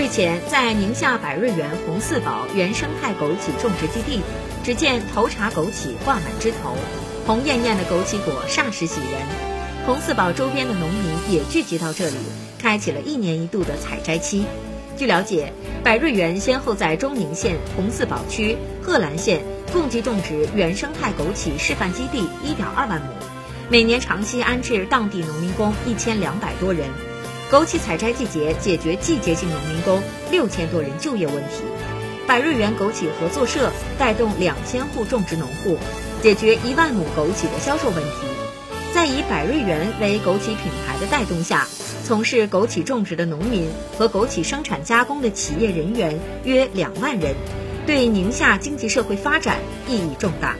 日前，在宁夏百瑞园红四宝原生态枸杞种植基地，只见头茬枸杞挂满枝头，红艳艳的枸杞果煞是喜人。红四宝周边的农民也聚集到这里，开启了一年一度的采摘期。据了解，百瑞园先后在中宁县红四宝区、贺兰县共计种植原生态枸杞示范基地1.2万亩，每年长期安置当地农民工1200多人。枸杞采摘季节解决季节性农民工六千多人就业问题，百瑞园枸杞合作社带动两千户种植农户解决一万亩枸杞的销售问题。在以百瑞园为枸杞品牌的带动下，从事枸杞种植的农民和枸杞生产加工的企业人员约两万人，对宁夏经济社会发展意义重大。